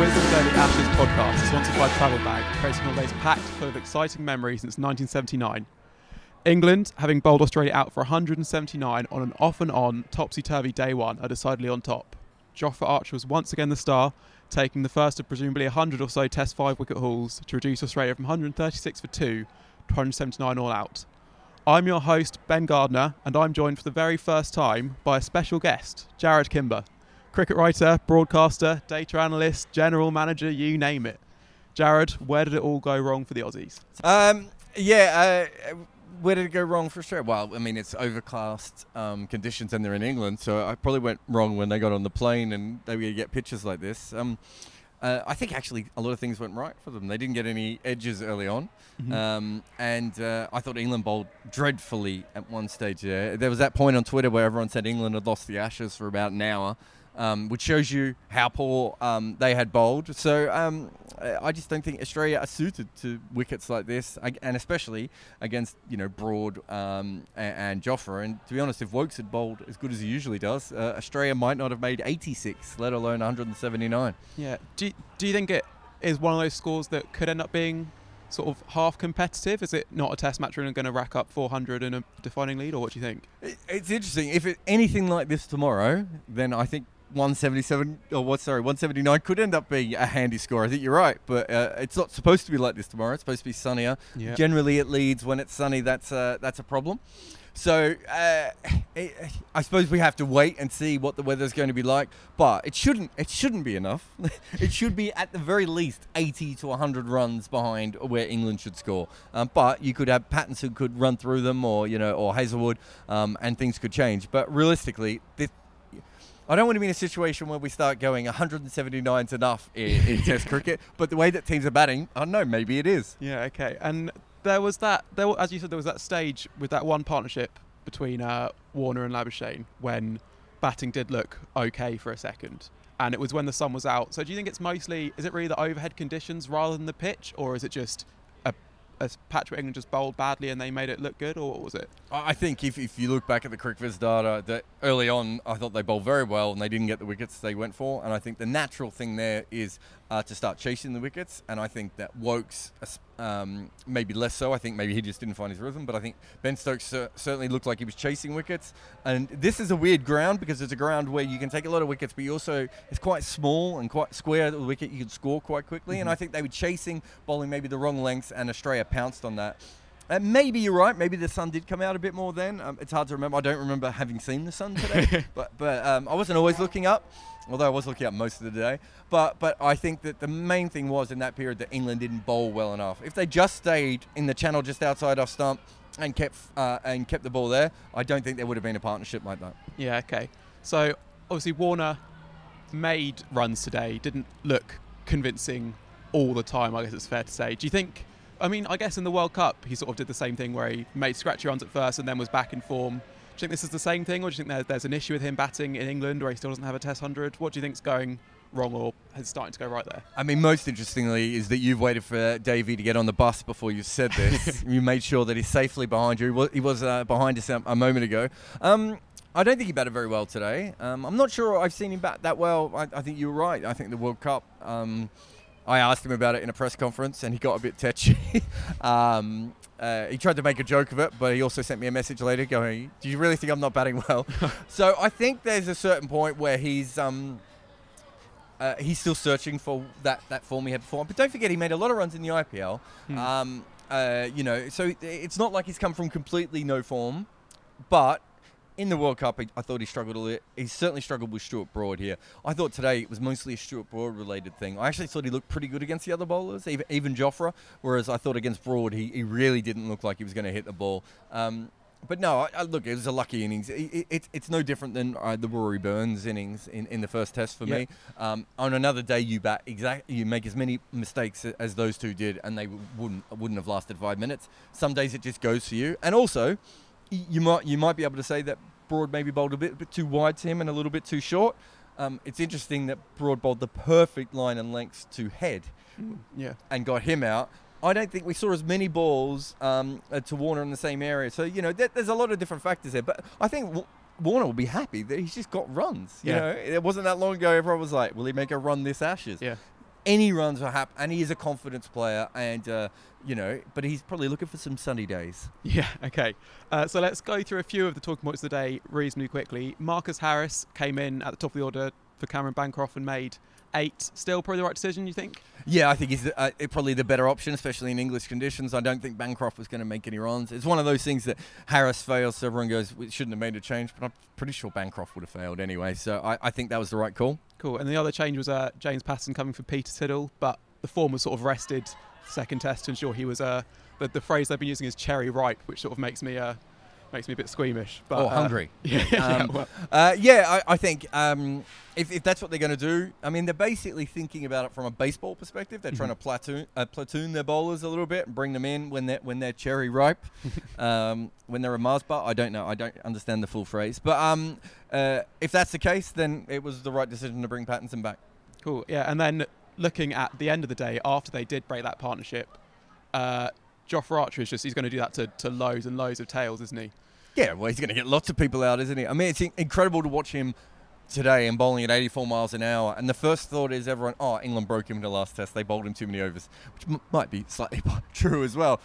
Wisden Daily Ashes podcast, sponsored by Travel Bag, creating holidays packed full of exciting memories since 1979. England, having bowled Australia out for 179 on an off and on, topsy turvy day one, are decidedly on top. Jofra Archer was once again the star, taking the first of presumably 100 or so Test 5 wicket hauls to reduce Australia from 136 for 2 to 179 all out. I'm your host, Ben Gardner, and I'm joined for the very first time by a special guest, Jarrod Kimber cricket writer, broadcaster, data analyst, general manager, you name it. Jarrod, where did it all go wrong for the Aussies? Um, yeah, uh, where did it go wrong for Australia? Well, I mean, it's overcast um, conditions and they're in England, so I probably went wrong when they got on the plane and they would get pictures like this. Um, uh, I think actually a lot of things went right for them. They didn't get any edges early on, um, and uh, I thought England bowled dreadfully at one stage. There, there was that point on Twitter where everyone said England had lost the Ashes for about an hour, um, which shows you how poor um, they had bowled. So um, I just don't think Australia are suited to wickets like this, and especially against you know Broad um, and, and Jofra. And to be honest, if Woakes had bowled as good as he usually does, uh, Australia might not have made 86, let alone 179. Yeah. Do, do you think it is one of those scores that could end up being sort of half competitive? Is it not a test match and going to rack up 400 in a defining lead, or what do you think? It's interesting. If it, anything like this tomorrow, then I think 177 or what? Sorry, 179 could end up being a handy score. I think you're right, but uh, it's not supposed to be like this tomorrow. It's supposed to be sunnier. Yeah. Generally, it leads when it's sunny. That's uh, that's a problem. So uh, it, I suppose we have to wait and see what the weather's going to be like. But it shouldn't it shouldn't be enough. it should be at the very least 80 to 100 runs behind where England should score. Um, but you could have Pattinson who could run through them, or you know, or Hazlewood, um, and things could change. But realistically, this, I don't want to be in a situation where we start going 179 is enough in, in Test cricket. But the way that teams are batting, I don't know. Maybe it is. Yeah. Okay. And there was that. There, as you said, there was that stage with that one partnership between uh, Warner and Labuschagne when batting did look okay for a second, and it was when the sun was out. So do you think it's mostly is it really the overhead conditions rather than the pitch, or is it just a, a patch where England just bowled badly and they made it look good, or what was it? I think if, if you look back at the CricViz data, that early on I thought they bowled very well and they didn't get the wickets they went for. And I think the natural thing there is uh, to start chasing the wickets. And I think that Woakes um, maybe less so. I think maybe he just didn't find his rhythm. But I think Ben Stokes cer- certainly looked like he was chasing wickets. And this is a weird ground because it's a ground where you can take a lot of wickets, but you also it's quite small and quite square. The wicket you can score quite quickly. And I think they were chasing, bowling maybe the wrong lengths, and Australia pounced on that. Uh, maybe you're right. Maybe the sun did come out a bit more then. Um, it's hard to remember. I don't remember having seen the sun today, but but um, I wasn't always looking up. Although I was looking up most of the day, but but I think that the main thing was in that period that England didn't bowl well enough. If they just stayed in the channel just outside off stump and kept uh, and kept the ball there, I don't think there would have been a partnership like that. Yeah, okay. So obviously Warner made runs today, didn't look convincing all the time. I guess it's fair to say. Do you think? I mean, I guess in the World Cup he sort of did the same thing where he made scratchy runs at first and then was back in form. Do you think this is the same thing, or do you think there, there's an issue with him batting in England where he still doesn't have a Test hundred? What do you think's going wrong or is starting to go right there? I mean, most interestingly is that you've waited for Davey to get on the bus before you said this. you made sure that he's safely behind you. He was, he was uh, behind us a, a moment ago. Um, I don't think he batted very well today. Um, I'm not sure I've seen him bat that well. I, I think you were right. I think the World Cup. Um, I asked him about it in a press conference, and he got a bit tetchy. um, uh, he tried to make a joke of it, but he also sent me a message later going, "Do you really think I'm not batting well?" so I think there's a certain point where he's. Um, uh, he's still searching for that, that form he had before. But don't forget, he made a lot of runs in the IPL. Um, uh, you know, so it's not like he's come from completely no form. But in the World Cup, I, I thought he struggled a little. He certainly struggled with Stuart Broad here. I thought today it was mostly a Stuart Broad related thing. I actually thought he looked pretty good against the other bowlers, even, even Jofra. Whereas I thought against Broad, he, he really didn't look like he was going to hit the ball. Um, but no, I, I, look, it was a lucky innings. It, it, it's it's no different than uh, the Rory Burns innings in, in the first test for me. Um, on another day, you bat exact, you make as many mistakes as those two did, and they wouldn't wouldn't have lasted five minutes. Some days it just goes for you, and also you might you might be able to say that Broad maybe bowled a bit, bit too wide to him and a little bit too short. Um, it's interesting that Broad bowled the perfect line and lengths to head Yeah. and got him out. I don't think we saw as many balls um, uh, to Warner in the same area. So you know, there, there's a lot of different factors there. But I think w- Warner will be happy that he's just got runs. You Yeah. know, it wasn't that long ago. Everyone was like, "Will he make a run this Ashes?" Yeah. Any runs are happy, and he is a confidence player, and uh, you know, but he's probably looking for some sunny days. Yeah, okay. Uh, so let's go through a few of the talking points of the day reasonably quickly. Marcus Harris came in at the top of the order for Cameron Bancroft and made eight. Still probably the right decision, you think? Yeah, I think he's uh, probably the better option, especially in English conditions. I don't think Bancroft was going to make any runs. It's one of those things that Harris fails, so everyone goes, we shouldn't have made a change, but I'm pretty sure Bancroft would have failed anyway. So I, I think that was the right call. Cool. And the other change was uh, James Pattinson coming for Peter Siddle, but the form was sort of rested second test to ensure he was uh, the, the phrase they've been using is cherry ripe, which sort of makes me uh, makes me a bit squeamish. But Oh, uh, hungry. Yeah, yeah, Um, well, Uh, yeah, I, I think um, if, if that's what they're going to do, I mean, they're basically thinking about it from a baseball perspective. They're trying to platoon uh, platoon their bowlers a little bit and bring them in when they're when they're cherry ripe, um, when they're a Mars bar. I don't know. I don't understand the full phrase, but um, uh, if that's the case, then it was the right decision to bring Pattinson back. cool. Yeah, and then looking at the end of the day after they did break that partnership, uh, Jofra Archer is just he's going to do that to, to loads and loads of tails, isn't he? Yeah, well, he's going to get lots of people out, isn't he? I mean, it's incredible to watch him today and bowling at 84 miles an hour. And the first thought is everyone, oh, England broke him in the last test. They bowled him too many overs, which m- might be slightly true as well.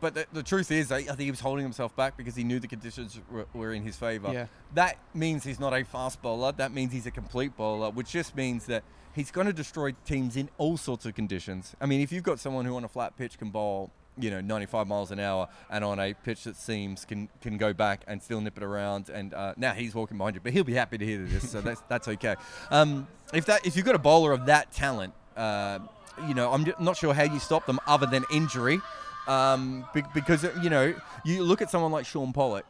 But the, the truth is, I, I think he was holding himself back because he knew the conditions were, were in his favour. Yeah. That means he's not a fast bowler. That means he's a complete bowler, which just means that he's going to destroy teams in all sorts of conditions. I mean, if you've got someone who on a flat pitch can bowl, you know, 95 miles an hour, and on a pitch that seems can can go back and still nip it around, and uh, now he's walking behind you, but he'll be happy to hear this, so that's that's okay. Um, if that if you've got a bowler of that talent, uh, you know, I'm not sure how you stop them other than injury. Um, because you know, you look at someone like Shaun Pollock,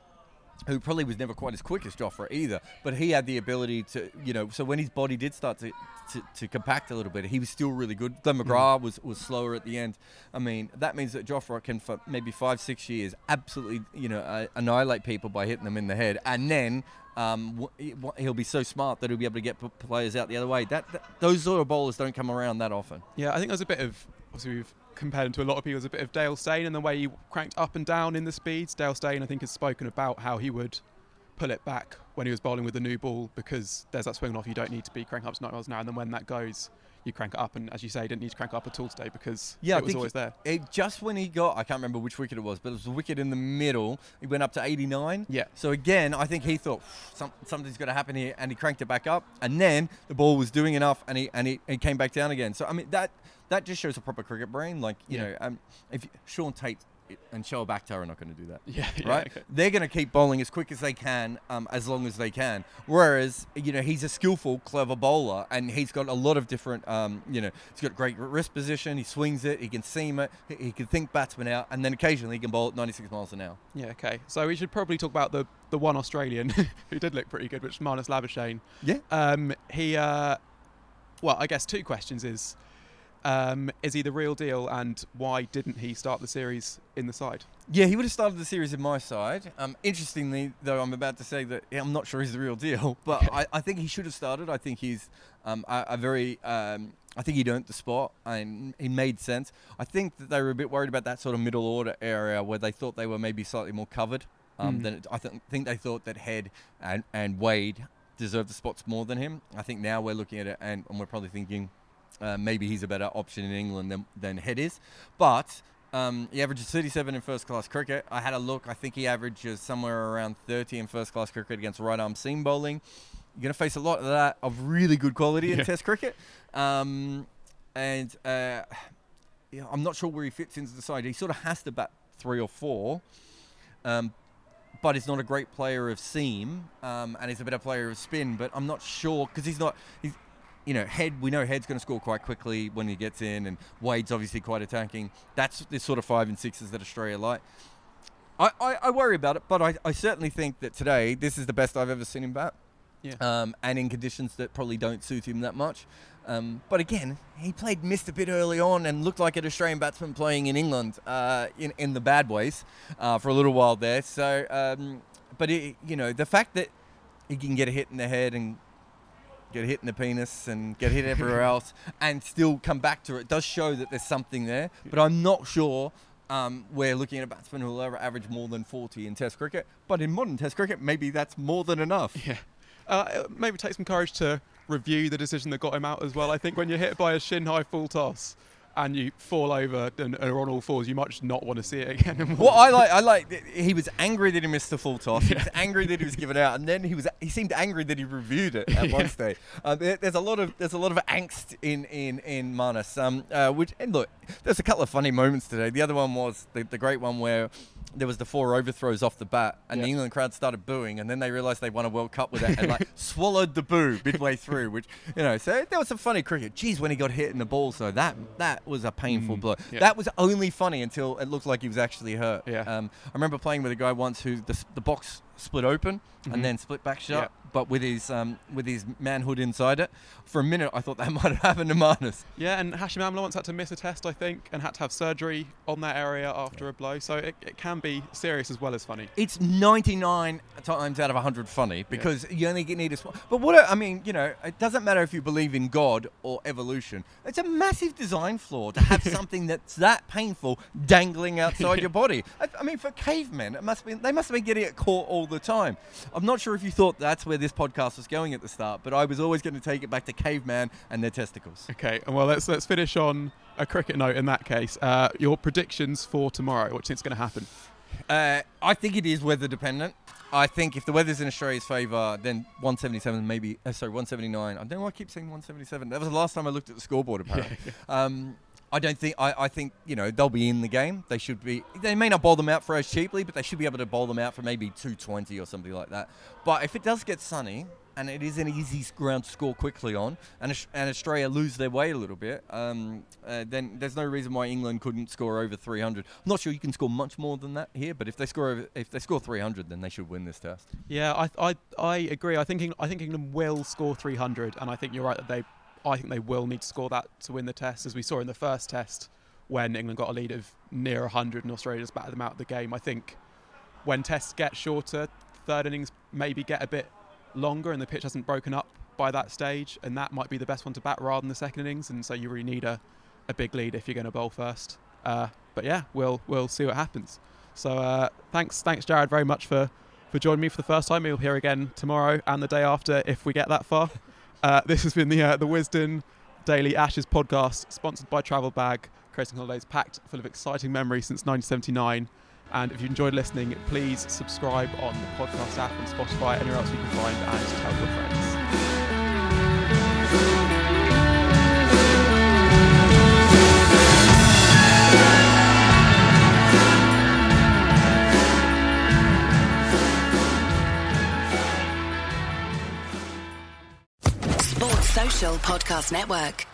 who probably was never quite as quick as Jofra either, but he had the ability to, you know, so when his body did start to, to, to compact a little bit, he was still really good. Glenn McGrath was, was slower at the end. I mean, that means that Jofra can, for maybe five, six years, absolutely, you know, uh, annihilate people by hitting them in the head, and then. Um, he'll be so smart that he'll be able to get p- players out the other way. That, that those sort of bowlers don't come around that often. Yeah, I think there's a bit of obviously we've compared him to a lot of people. There's a bit of Dale Steyn and the way he cranked up and down in the speeds. Dale Steyn, I think, has spoken about how he would pull it back when he was bowling with the new ball because there's that swing off. You don't need to be cranking up to 90 miles an hour, and then when that goes, you crank it up. And as you say, you didn't need to crank it up at all today because Yeah, it was always there. It, just when he got, I can't remember which wicket it was, but it was a wicket in the middle. He went up to 89. Yeah. So again, I think he thought Some, something's going to happen here, and he cranked it back up, and then the ball was doing enough, and he and he, he came back down again. So I mean that that just shows a proper cricket brain. Like you Yeah. know, um, if Shaun Tait and Shoaib Akhtar are not going to do that. Yeah, yeah, right. okay. They're going to keep bowling as quick as they can, um, as long as they can. Whereas, you know, he's a skillful, clever bowler, and he's got a lot of different, um, you know, he's got great wrist position. He swings it, he can seam it, he, he can think batsman out, and then occasionally he can bowl at 96 miles an hour. Yeah, okay. So we should probably talk about the, the one Australian who did look pretty good, which is Marnus Labuschagne. Yeah. Um, he, uh, well, I guess two questions is, um, is he the real deal, and why didn't he start the series in the side? Yeah, he would have started the series in my side. Um, interestingly, though, I'm about to say that yeah, I'm not sure he's the real deal, but I, I think he should have started. I think he's um, a, a very. Um, I think he'd earned the spot and he made sense. I think that they were a bit worried about that sort of middle order area where they thought they were maybe slightly more covered. Um, Mm. than it, I th- think they thought that Head and, and Wade deserved the spots more than him. I think now we're looking at it and, and we're probably thinking uh, maybe he's a better option in England than, than Head is. But um, he averages 37 in first class cricket. I had a look. I think he averages somewhere around 30 in first class cricket against right arm seam bowling. You're going to face a lot of that of really good quality in Yeah. Test cricket. Um, and uh, yeah, I'm not sure where he fits into the side. He sort of has to bat three or four. Um, but he's not a great player of seam, um, and he's a better player of spin. But I'm not sure because he's not. He's, you know, Head. We know Head's going to score quite quickly when he gets in, and Wade's obviously quite attacking. That's the sort of five and sixes that Australia like. I, I, I worry about it, but I, I certainly think that today this is the best I've ever seen him bat, Yeah. um, and in conditions that probably don't suit him that much. Um, but again, he played missed a bit early on and looked like an Australian batsman playing in England uh, in in the bad ways uh, for a little while there. So, um, but it, you know, the fact that he can get a hit in the head and get hit in the penis and get hit everywhere else and still come back to it does show that there's something there. But I'm not sure. Um, we're looking at a batsman who will ever average more than 40 in Test cricket, but in modern Test cricket, maybe that's more than enough. Yeah. Uh, maybe take some courage to review the decision that got him out as well. I think when you're hit by a shin high full toss and you fall over and are on all fours, you might just not want to see it again. What I like, I like. He was angry that he missed the full toss. He was angry that he was given out, and then he was. He seemed angry that he reviewed it at one stage. Uh, there, there's a lot of there's a lot of angst in in in Marnus. Um, uh, which and look, there's a couple of funny moments today. The other one was the, the great one where there was the four overthrows off the bat, and the England crowd started booing, and then they realised they won a World Cup with it, and like swallowed the boo midway through. Which you know, so there was some funny cricket. Geez, when he got hit in the balls, though, that that was a painful blow. Mm, yeah. That was only funny until it looked like he was actually hurt. Yeah. Um, I remember playing with a guy once who the, the box split open Mhm. and then split back shut, Yeah. But with his um, with his manhood inside it. For a minute, I thought that might have happened to Marnus. Yeah, and Hashim Amla once had to miss a test, I think, and had to have surgery on that area after a blow. So it, it can be serious as well as funny. It's 99 times out of 100 funny because you only get need a small. But what I I mean, you know, it doesn't matter if you believe in God or evolution. It's a massive design flaw to have something that's that painful dangling outside your body. I, I mean, for cavemen, it must be they must have been getting it caught all the time. I'm not sure if you thought that's where this podcast was going at the start, but I was always going to take it back to caveman and their testicles. Okay, and well, let's let's finish on a cricket note. In that case, uh, your predictions for tomorrow. What do you think's going to happen? Uh, I think it is weather dependent. I think if the weather's in Australia's favour, then 177 maybe. Uh, sorry, 179. I don't know why I keep saying 177. That was the last time I looked at the scoreboard. Apparently, um, I don't think. I, I think you know they'll be in the game. They should be. They may not bowl them out for as cheaply, but they should be able to bowl them out for maybe 220 or something like that. But if it does get sunny. And it is an easy ground to score quickly on, and, and Australia lose their way a little bit. Um, uh, then there's no reason why England couldn't score over 300. I'm not sure you can score much more than that here, but if they score over, if they score 300, then they should win this test. Yeah, I, I, I agree. I think I think England will score 300, and I think you're right that they, I think they will need to score that to win the test, as we saw in the first test when England got a lead of near 100 and Australia just battered them out of the game. I think when tests get shorter, third innings maybe get a bit longer, and the pitch hasn't broken up by that stage, and that might be the best one to bat rather than the second innings, and so you really need a, a big lead if you're going to bowl first. Uh, but yeah, we'll we'll see what happens. So uh, thanks thanks Jarrod very much for for joining me for the first time. We'll hear again tomorrow and the day after if we get that far. Uh, this has been the uh, the Wisden Daily Ashes podcast, sponsored by Travel Bag, creating holidays packed full of exciting memories since 1979. And if you enjoyed listening, please subscribe on the podcast app on Spotify, anywhere else you can find, and tell your friends. Podcast Network.